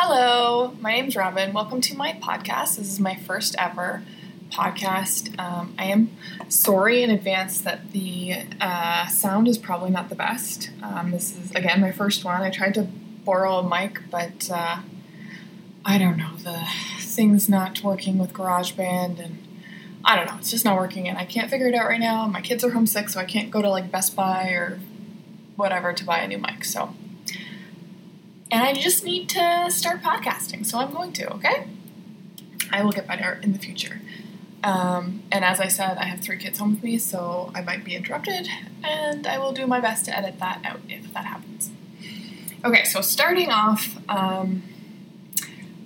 Hello, my name's Robin. Welcome to my podcast. This is my first ever podcast. Um, I am sorry in advance that the uh, sound is probably not the best. Um, this is, again, my first one. I tried to borrow a mic, but uh, I don't know, the thing's not working with GarageBand and I don't know, it's just not working and I can't figure it out right now. My kids are homesick, so I can't go to like Best Buy or whatever to buy a new mic. So, and I just need to start podcasting, so I'm going to, okay? I will get better in the future. Um, and as I said, I have three kids home with me, so I might be interrupted, and I will do my best to edit that out if that happens. Okay, so starting off, um,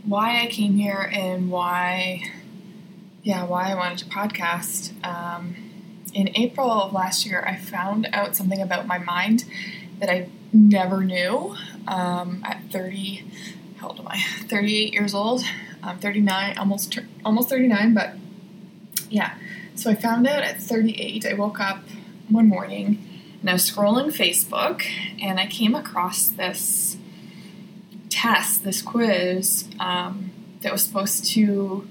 why I came here and why, yeah, why I wanted to podcast. Um, in April of last year, I found out something about my mind that I never knew. Um, at 30, how old am I? 38 years old. I'm 39, almost almost 39, but yeah. So I found out at 38. I woke up one morning and I was scrolling Facebook and I came across this test, this quiz um, that was supposed to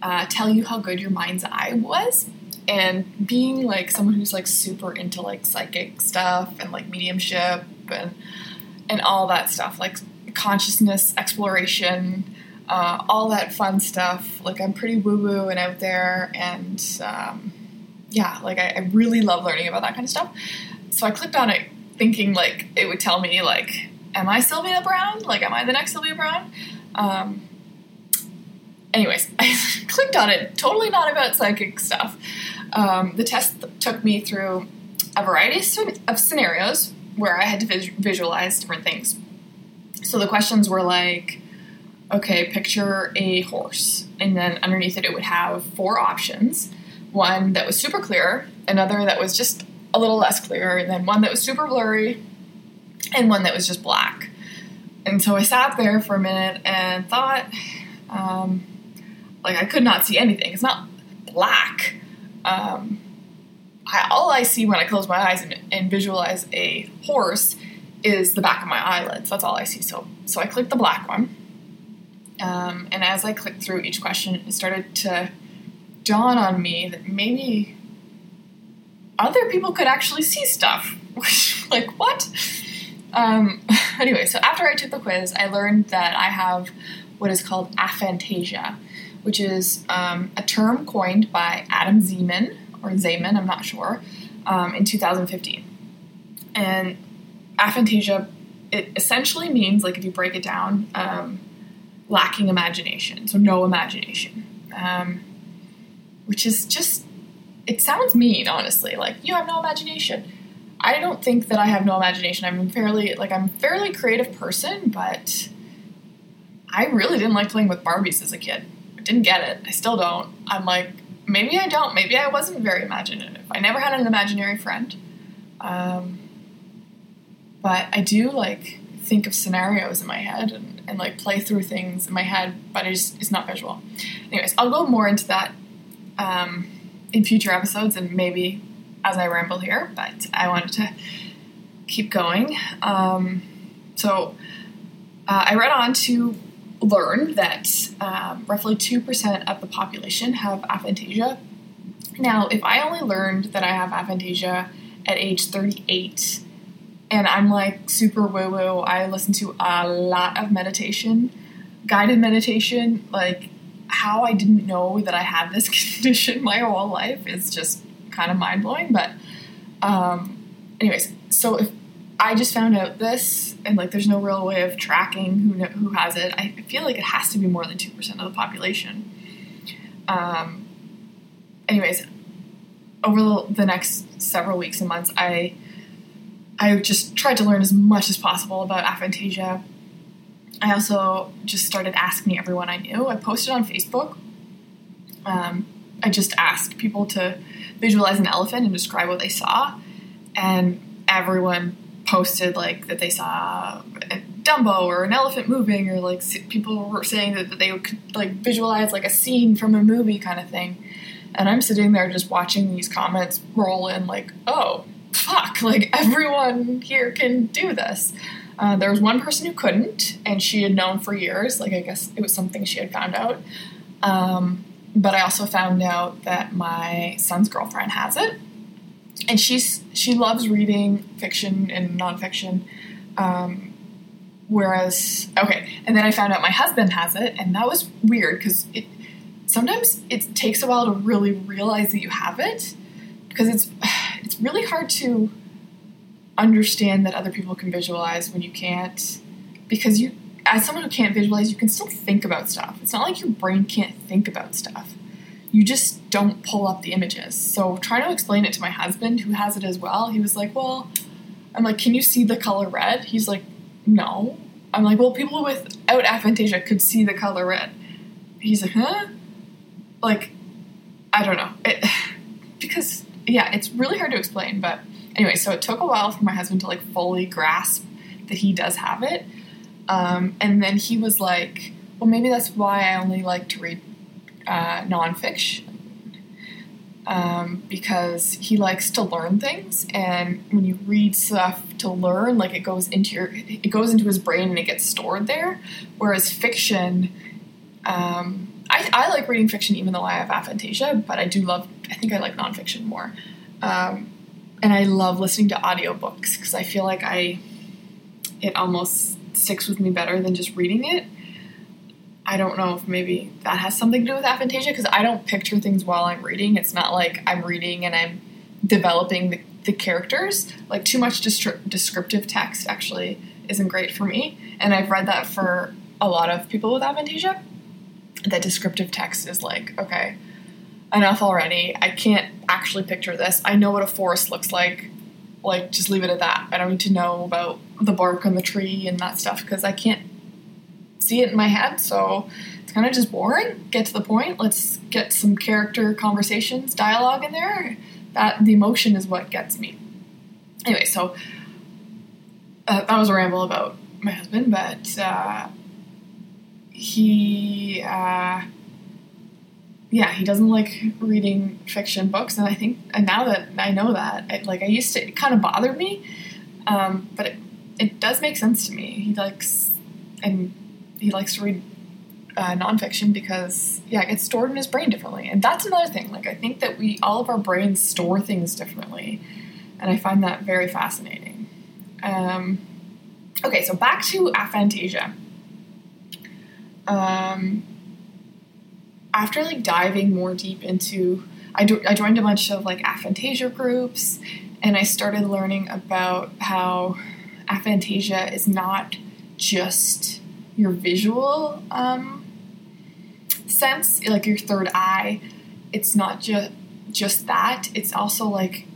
uh, tell you how good your mind's eye was. And being like someone who's like super into like psychic stuff and like mediumship and and all that stuff, like consciousness exploration, uh, all that fun stuff. Like I'm pretty woo woo and out there, and um, yeah, like I, I really love learning about that kind of stuff. So I clicked on it thinking like it would tell me like, am I Sylvia Browne? Like, am I the next Sylvia Browne? Um, anyways, I clicked on it. Totally not about psychic stuff. Um, the test took me through a variety of scenarios where I had to vis- visualize different things. So the questions were like, okay, picture a horse, and then underneath it, it would have four options one that was super clear, another that was just a little less clear, and then one that was super blurry, and one that was just black. And so I sat there for a minute and thought, um, like, I could not see anything. It's not black. Um, I, all I see when I close my eyes and, and, visualize a horse is the back of my eyelids. That's all I see. So, so I clicked the black one. Um, and as I clicked through each question, it started to dawn on me that maybe other people could actually see stuff. like, what? Um, anyway, so after I took the quiz, I learned that I have what is called aphantasia, which is um, a term coined by Adam Zeman, or Zeman, I'm not sure, um, in 2015. And aphantasia, it essentially means, like, if you break it down, um, lacking imagination, so no imagination. Um, which is just it sounds mean honestly like you have no imagination i don't think that i have no imagination i'm fairly like i'm fairly creative person but i really didn't like playing with barbies as a kid i didn't get it i still don't i'm like maybe i don't. Maybe i wasn't very imaginative. I never had an imaginary friend. Um, but i do like think of scenarios in my head and, and like play through things in my head but it's, it's not visual. Anyways i'll go more into that um, in future episodes and maybe as I ramble here, but I wanted to keep going. Um, so uh, I read on to learn that um, roughly 2% of the population have aphantasia. Now, if I only learned that I have aphantasia at age 38, and I'm like super woo woo, I listen to a lot of meditation, guided meditation, like how I didn't know that I had this condition my whole life is just kind of mind blowing. But, um, anyways, so if I just found out this, and like there's no real way of tracking who who has it, I feel like it has to be more than two percent of the population. Um, anyways, over the, the next several weeks and months, I I just tried to learn as much as possible about aphantasia I also just started asking everyone I knew. I posted on Facebook. Um, I just asked people to visualize an elephant and describe what they saw, and everyone posted like that they saw a Dumbo or an elephant moving, or like people were saying that, that they could like visualize like a scene from a movie kind of thing. And I'm sitting there just watching these comments roll in, like, oh, fuck, like everyone here can do this. Uh, there was one person who couldn't, and she had known for years. Like I guess it was something she had found out. Um, but I also found out that my son's girlfriend has it, and she's she loves reading fiction and nonfiction. Um, whereas, okay, and then I found out my husband has it, and that was weird because it sometimes it takes a while to really realize that you have it because it's it's really hard to understand that other people can visualize when you can't because you as someone who can't visualize you can still think about stuff it's not like your brain can't think about stuff you just don't pull up the images. So trying to explain it to my husband who has it as well. He was like well i'm like can you see the color red? He's like no. I'm like well people without aphantasia could see the color red. He's like huh? Like i don't know. It, because yeah it's really hard to explain but anyway, so it took a while for my husband to like fully grasp that he does have it. Um, and then he was like, well, maybe that's why I only like to read uh, nonfiction. Um, because he likes to learn things, and when you read stuff to learn, like it goes into your, it goes into his brain and it gets stored there. Whereas fiction, um, I, I like reading fiction even though I have aphantasia, but I do love, I think I like nonfiction more. Um, and I love listening to audiobooks because I feel like I it almost sticks with me better than just reading it. I don't know if maybe that has something to do with aphantasia because I don't picture things while I'm reading. It's not like I'm reading and I'm developing the, the characters. Like too much descriptive text actually isn't great for me, and I've read that for a lot of people with aphantasia. That descriptive text is like okay, enough already. I can't actually picture this. I know what a forest looks like. Like, just leave it at that. I don't need to know about the bark on the tree and that stuff because I can't see it in my head. So it's kind of just boring. Get to the point. Let's get some character conversations, dialogue in there. That the emotion is what gets me. Anyway, so uh, that was a ramble about my husband, but uh, he. Uh, yeah, he doesn't like reading fiction books, and I think, and now that I know that, it, like I used to, it kind of bothered me, um, but it, it does make sense to me. He likes, and he likes to read uh, nonfiction because yeah, it gets stored in his brain differently, and that's another thing. Like I think that we all of our brains store things differently, and I find that very fascinating. Um, okay, so back to aphantasia. Um, after like diving more deep into I, do, I joined a bunch of like aphantasia groups and I started learning about how aphantasia is not just your visual um, sense, like your third eye. It's not just just that. It's also like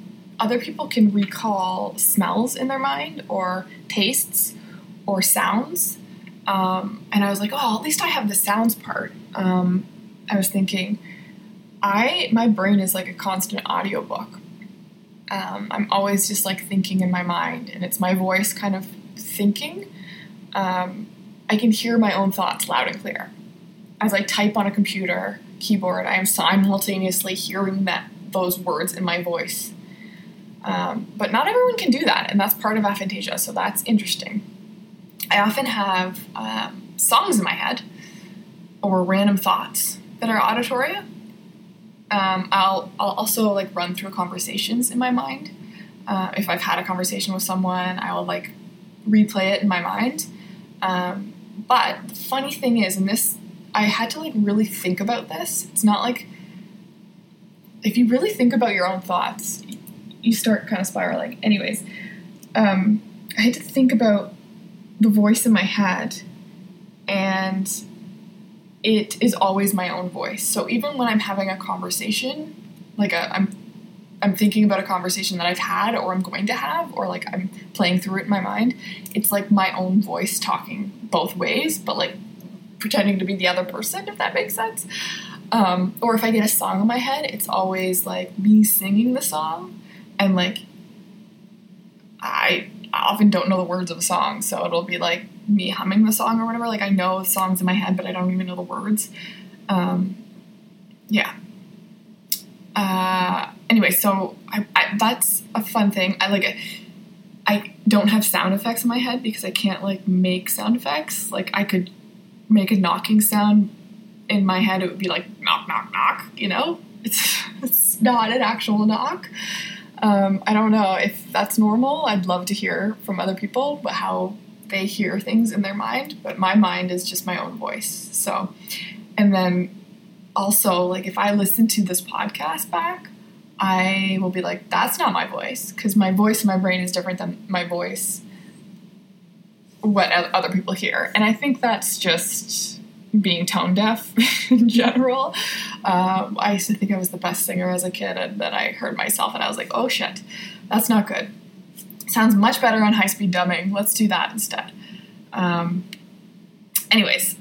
other people can recall smells in their mind or tastes or sounds. Um, and I was like, oh, at least I have the sounds part. Um, I was thinking, I my brain is like a constant audiobook. Um, I'm always just like thinking in my mind, and it's my voice kind of thinking. Um, I can hear my own thoughts loud and clear. As I type on a computer keyboard, I am simultaneously hearing that those words in my voice. Um, but not everyone can do that, and that's part of aphantasia, so that's interesting. I often have um, songs in my head or random thoughts that are auditory. Um, I'll I'll also like run through conversations in my mind. Uh, if I've had a conversation with someone, I will like replay it in my mind. Um, but the funny thing is, and this, I had to like really think about this. It's not like if you really think about your own thoughts, you start kind of spiraling. Anyways, um, I had to think about the voice in my head and it is always my own voice. So even when I'm having a conversation, like i am I'm thinking about a conversation that I've had or I'm going to have, or like I'm playing through it in my mind, it's like my own voice talking both ways, but like pretending to be the other person, if that makes sense. Um, or if I get a song in my head, it's always like me singing the song, and like I often don't know the words of a song, so it'll be like me humming the song or whatever. Like I know songs in my head, but I don't even know the words. Um, yeah. Uh, anyway, so I, I, that's a fun thing. I like it. I don't have sound effects in my head because I can't like make sound effects. Like I could make a knocking sound in my head, it would be like knock, knock, knock. You know, it's it's not an actual knock. Um, I don't know if that's normal. I'd love to hear from other people how they hear things in their mind. But my mind is just my own voice. So, and then also like if I listen to this podcast back, I will be like, that's not my voice because my voice in my brain is different than my voice what other people hear. And I think that's just being tone deaf in general. Um, I used to think I was the best singer as a kid, and then I heard myself and I was like, oh shit, that's not good. Sounds much better on high speed dubbing. Let's do that instead. Um, anyways,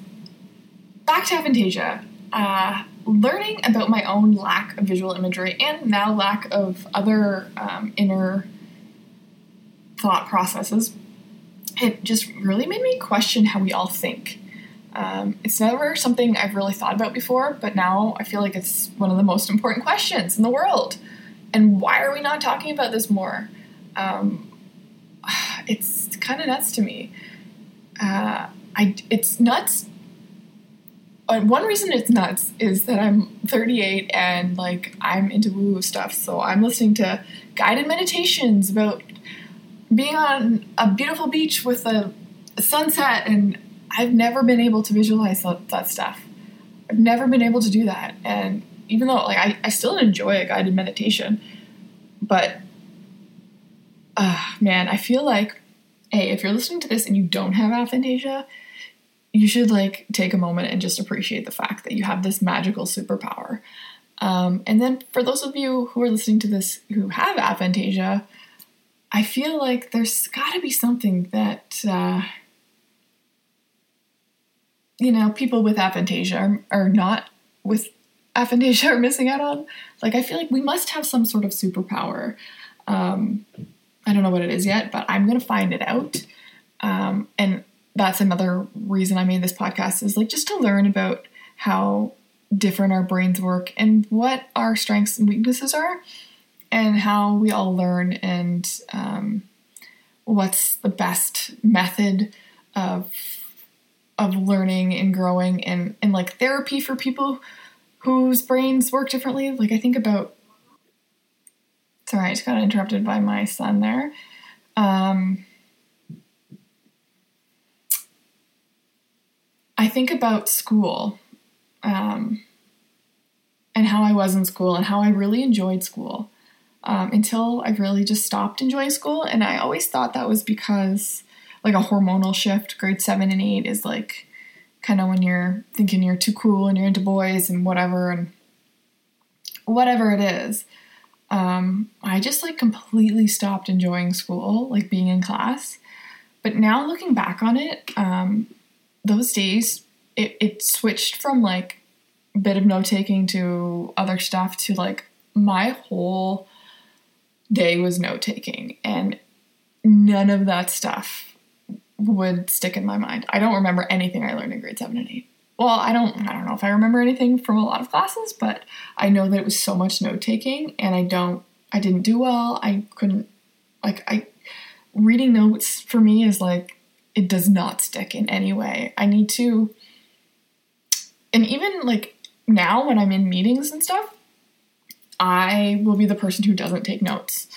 back to Aphantasia. Uh, learning about my own lack of visual imagery and now lack of other um, inner thought processes, it just really made me question how we all think. Um, it's never something I've really thought about before, but now I feel like it's one of the most important questions in the world. And why are we not talking about this more? Um, it's kind of nuts to me. Uh, I, it's nuts one reason it's nuts is that I'm 38 and like I'm into woo woo stuff. So I'm listening to guided meditations about being on a beautiful beach with a, a sunset, and I've never been able to visualize that, that, stuff. I've never been able to do that. And even though like I, I still enjoy a guided meditation, but uh, man, I feel like, hey, if you're listening to this and you don't have aphantasia, you should like take a moment and just appreciate the fact that you have this magical superpower. Um, and then for those of you who are listening to this who have aphantasia, I feel like there's got to be something that uh, you know people with aphantasia are, are not with aphantasia are missing out on. Like I feel like we must have some sort of superpower. Um, I don't know what it is yet, but I'm gonna find it out. Um, and that's another reason I made this podcast is like just to learn about how different our brains work and what our strengths and weaknesses are and how we all learn and um, what's the best method of of learning and growing and and like therapy for people whose brains work differently. Like i think about sorry i just got interrupted by my son there. Um, I think about school um, and how I was in school and how I really enjoyed school um, until I really just stopped enjoying school. And I always thought that was because, like, a hormonal shift, grade seven and eight is like kind of when you're thinking you're too cool and you're into boys and whatever, and whatever it is. Um, I just like completely stopped enjoying school, like being in class. But now looking back on it, um, those days it, it switched from like a bit of note taking to other stuff to like my whole day was note taking and none of that stuff would stick in my mind. I don't remember anything I learned in grade 7 and 8. Well, I don't I don't know if I remember anything from a lot of classes, but I know that it was so much note taking and I don't I didn't do well. I couldn't like I reading notes for me is like it does not stick in any way. I need to, and even like now when I'm in meetings and stuff, I will be the person who doesn't take notes.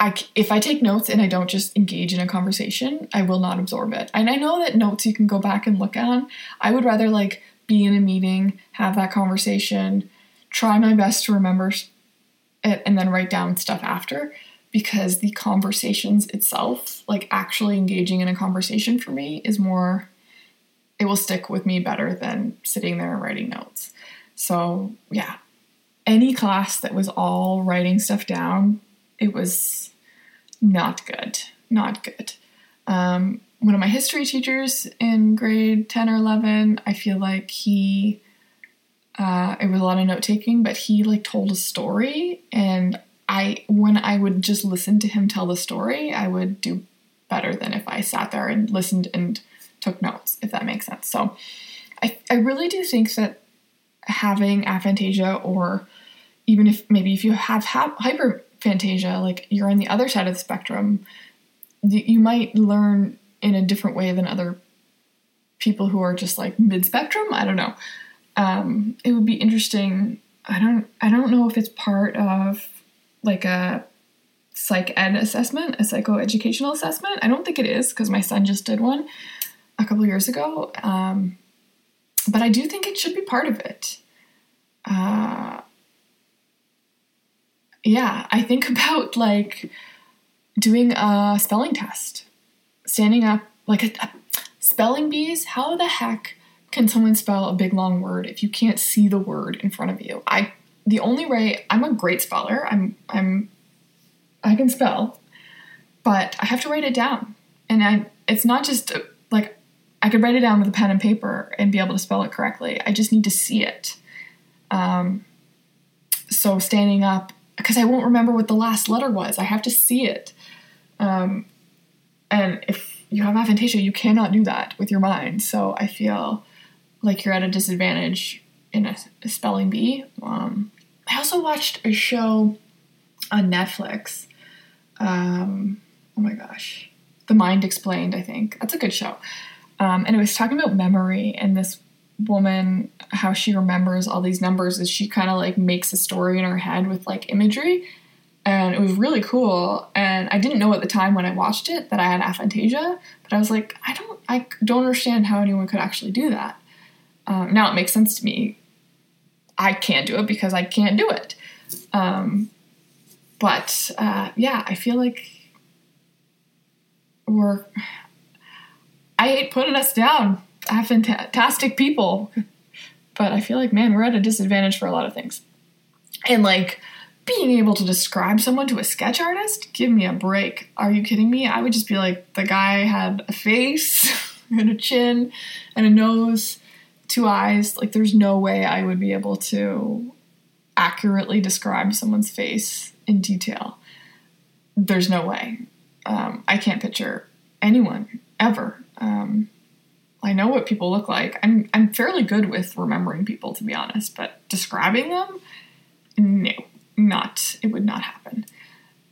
I, if I take notes and I don't just engage in a conversation, I will not absorb it. And I know that notes you can go back and look at. I would rather like be in a meeting, have that conversation, try my best to remember it, and then write down stuff after because the conversations itself, like actually engaging in a conversation for me, is more, it will stick with me better than sitting there and writing notes. So, yeah, any class that was all writing stuff down, it was not good. Not good. Um, one of my history teachers in grade 10 or 11, I feel like he, uh, it was a lot of note taking, but he like told a story and I when I would just listen to him tell the story, I would do better than if I sat there and listened and took notes, if that makes sense. So I, I really do think that having aphantasia or even if maybe if you have ha- hyperphantasia, like you're on the other side of the spectrum, you might learn in a different way than other people who are just like mid spectrum. I don't know. Um, it would be interesting. I don't. I don't know if it's part of like a psych ed assessment, a psychoeducational assessment. I don't think it is because my son just did one a couple years ago. Um, but I do think it should be part of it. Uh, yeah, I think about like doing a spelling test, standing up like a, a spelling bees. How the heck can someone spell a big long word if you can't see the word in front of you? I the only way I'm a great speller. I'm I'm I can spell, but I have to write it down, and I it's not just like I could write it down with a pen and paper and be able to spell it correctly. I just need to see it. Um, so standing up because I won't remember what the last letter was. I have to see it. Um, and if you have aphantasia, you cannot do that with your mind. So I feel like you're at a disadvantage in a, a spelling bee. Um, I also watched a show on Netflix. Um, oh my gosh, The Mind Explained. I think that's a good show. Um, and it was talking about memory and this woman how she remembers all these numbers is she kind of like makes a story in her head with like imagery and it was really cool and i didn't know at the time when i watched it that i had aphantasia but i was like i don't i don't understand how anyone could actually do that um, now it makes sense to me i can't do it because i can't do it um, but uh, yeah i feel like we're i hate putting us down I have fantastic people. But I feel like, man, we're at a disadvantage for a lot of things. And like being able to describe someone to a sketch artist, give me a break. Are you kidding me? I would just be like, the guy had a face and a chin and a nose, two eyes. Like, there's no way I would be able to accurately describe someone's face in detail. There's no way. Um, I can't picture anyone ever. Um, I know what people look like. I'm I'm fairly good with remembering people to be honest, but describing them, no, not. It would not happen.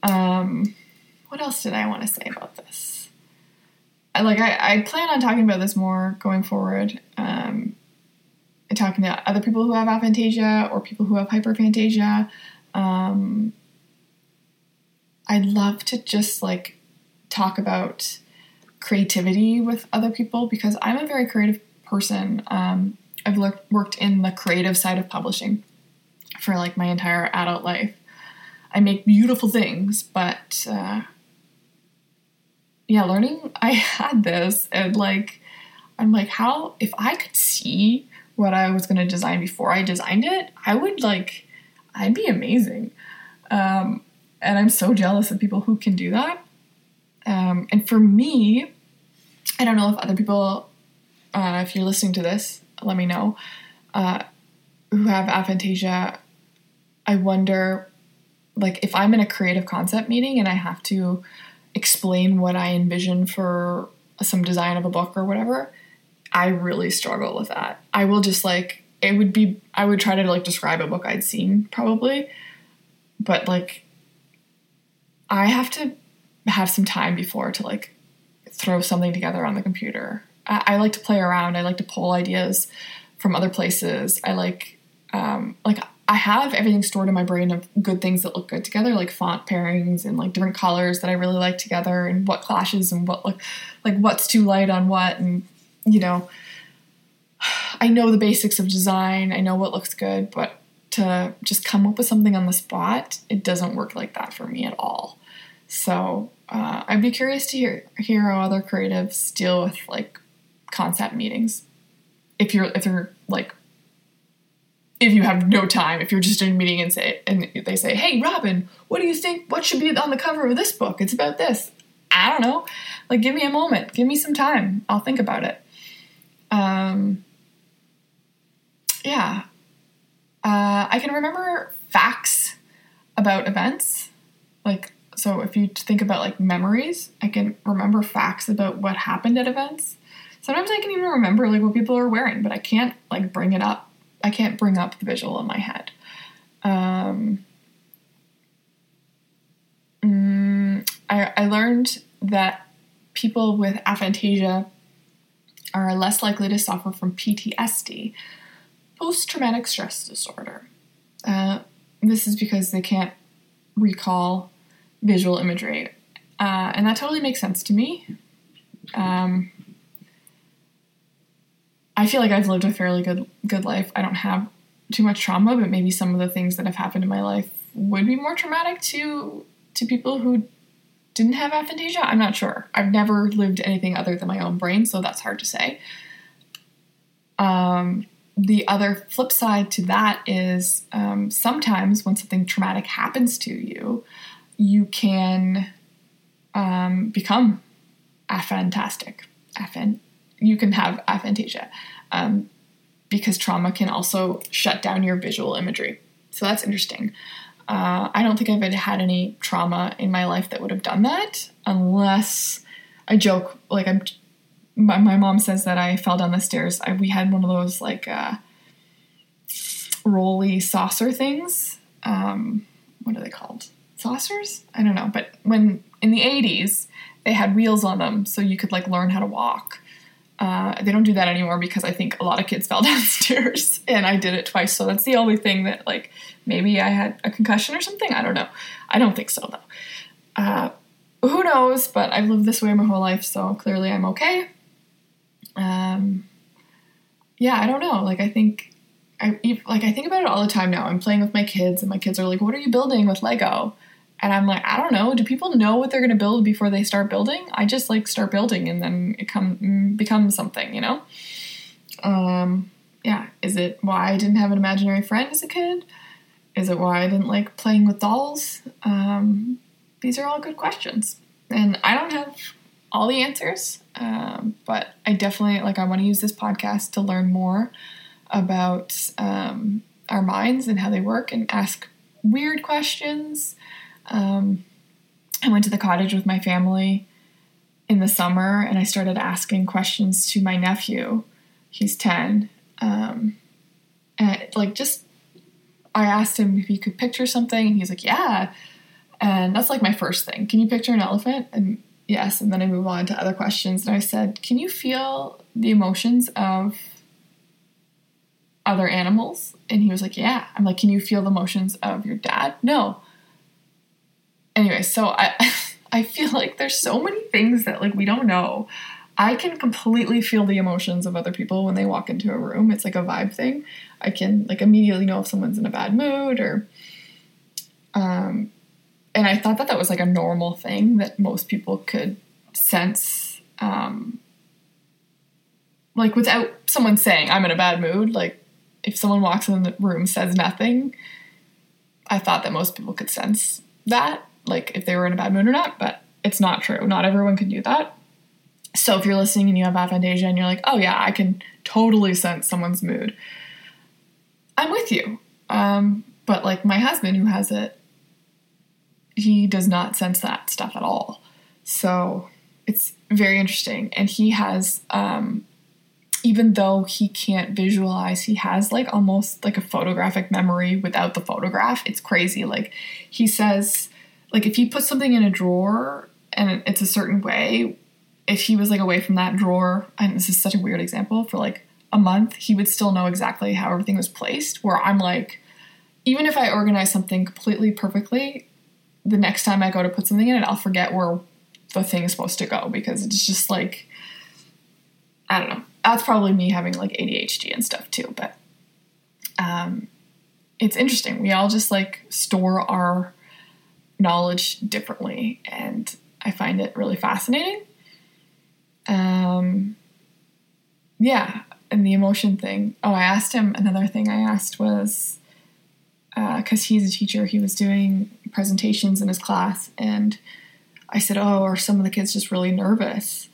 Um, what else did I want to say about this? I, like I, I plan on talking about this more going forward. Um, talking to other people who have aphantasia or people who have hyperphantasia. Um, I'd love to just like talk about creativity with other people because I'm a very creative person. Um, I've le- worked in the creative side of publishing for like my entire adult life. I make beautiful things, but uh, yeah, learning, I had this and like, I'm like, how, if I could see what I was going to design before I designed it, I would like, I'd be amazing. Um, and I'm so jealous of people who can do that. Um, and for me, I don't know if other people, uh, if you're listening to this, let me know, uh, who have aphantasia. I wonder, like, if I'm in a creative concept meeting and I have to explain what I envision for some design of a book or whatever, I really struggle with that. I will just like, it would be, I would try to like describe a book I'd seen probably, but like, I have to have some time before to like throw something together on the computer. I, I like to play around. I like to pull ideas from other places. I like um, like I have everything stored in my brain of good things that look good together, like font pairings and like different colors that I really like together, and what clashes and what like like what's too light on what, and you know, I know the basics of design. I know what looks good, but to just come up with something on the spot, it doesn't work like that for me at all. So uh, I'd be curious to hear hear how other creatives deal with like concept meetings. If you're if you're like if you have no time, if you're just in a meeting and say and they say, "Hey, Robin, what do you think? What should be on the cover of this book? It's about this." I don't know. Like, give me a moment. Give me some time. I'll think about it. Um, yeah. Uh, I can remember facts about events, like so if you think about like memories, I can remember facts about what happened at events. Sometimes I can even remember like what people are wearing, but I can't like bring it up. I can't bring up the visual in my head. Um, mm, I, I learned that people with aphantasia are less likely to suffer from PTSD, post traumatic stress disorder. Uh, this is because they can't recall visual imagery. Uh, and that totally makes sense to me. Um, I feel like I've lived a fairly good good life. I don't have too much trauma, but maybe some of the things that have happened in my life would be more traumatic to to people who didn't have aphantasia. I'm not sure. I've never lived anything other than my own brain, so that's hard to say. Um, the other flip side to that is um, sometimes when something traumatic happens to you, you can um, become aphantastic. Aphan- you can have aphantasia um, because trauma can also shut down your visual imagery. So that's interesting. Uh, I don't think I've had any trauma in my life that would have done that, unless I joke like I'm. My, my mom says that I fell down the stairs. I, we had one of those like uh, rolly saucer things. Um, what are they called? Saucers? I don't know. But when in the 80s, they had wheels on them so you could like learn how to walk. Uh, they don't do that anymore because I think a lot of kids fell downstairs and I did it twice. So that's the only thing that, like, maybe I had a concussion or something. I don't know. I don't think so, though. Uh, who knows? But I've lived this way my whole life, so clearly I'm okay. Um, yeah, I don't know. Like, I think. I like I think about it all the time now. I'm playing with my kids, and my kids are like, "What are you building with Lego?" And I'm like, I don't know. Do people know what they're going to build before they start building? I just like start building and then it come becomes something, you know. Um, yeah. Is it why I didn't have an imaginary friend as a kid? Is it why I didn't like playing with dolls? Um, these are all good questions, and I don't have all the answers. Um, but I definitely like. I want to use this podcast to learn more about um, our minds and how they work, and ask weird questions um, I went to the cottage with my family in the summer and I started asking questions to my nephew. He's 10. Um, and like just, I asked him if he could picture something and he's like, yeah. And that's like my first thing. Can you picture an elephant? And yes. And then I move on to other questions. And I said, can you feel the emotions of other animals? And he was like, yeah. I'm like, can you feel the emotions of your dad? No anyway, so I I feel like there's so many things that like we don't know. I can completely feel the emotions of other people when they walk into a room. It's like a vibe thing. I can like immediately know if someone's in a bad mood or um and I thought that that was like a normal thing that most people could sense um like without someone saying I'm in a bad mood, like if someone walks in the room says nothing, I thought that most people could sense that like if they were in a bad mood or not, but it's not true. Not everyone can do that. So if you're listening and you have aphantasia and you're like, oh yeah, I can totally sense someone's mood, I'm with you. Um, but like my husband who has it, he does not sense that stuff at all. So it's very interesting. And he has, um, even though he can't visualize, he has like almost like a photographic memory without the photograph. It's crazy. Like he says, like if he puts something in a drawer and it's a certain way, if he was like away from that drawer, and this is such a weird example, for like a month, he would still know exactly how everything was placed. Where I'm like, even if I organize something completely perfectly, the next time I go to put something in it, I'll forget where the thing is supposed to go because it's just like, I don't know. That's probably me having like ADHD and stuff too, but um, it's interesting. We all just like store our knowledge differently, and I find it really fascinating. Um, yeah, and the emotion thing. Oh, I asked him another thing. I asked was because uh, he's a teacher, he was doing presentations in his class, and I said, "Oh, are some of the kids just really nervous?"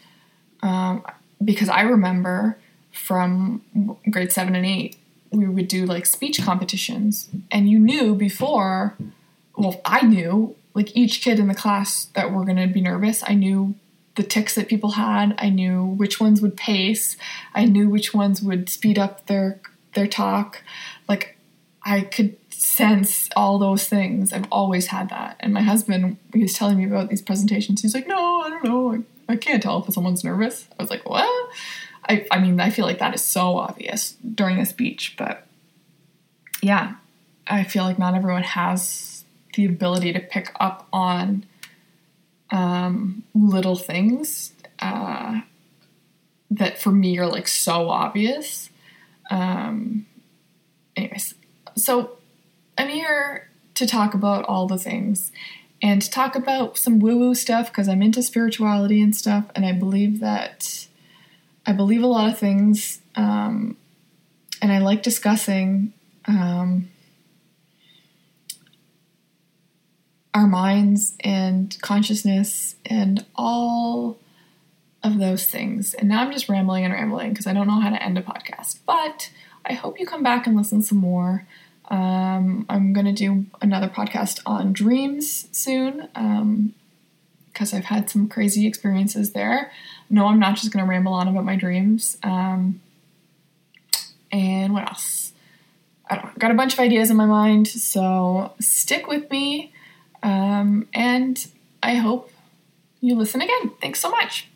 Um, because I remember from grade seven and eight, we would do like speech competitions, and you knew before well, I knew like each kid in the class that were going to be nervous. I knew the ticks that people had. I knew which ones would pace. I knew which ones would speed up their their talk. Like I could sense all those things. I've always had that. And my husband, he was telling me about these presentations. He's like, "No, I don't know. I can't tell if someone's nervous. I was like, what? I, I mean, I feel like that is so obvious during a speech, but yeah, I feel like not everyone has the ability to pick up on um, little things uh, that for me are like so obvious. Um, anyways, so I'm here to talk about all the things and to talk about some woo woo stuff because I'm into spirituality and stuff, and I believe that I believe a lot of things, um, and I like discussing um, our minds and consciousness and all of those things. And now I'm just rambling and rambling because I don't know how to end a podcast, but I hope you come back and listen some more. Um, I'm going to do another podcast on dreams soon because um, I've had some crazy experiences there. No, I'm not just going to ramble on about my dreams. Um, and what else? I don't know. Got a bunch of ideas in my mind, so stick with me. Um, and I hope you listen again. Thanks so much.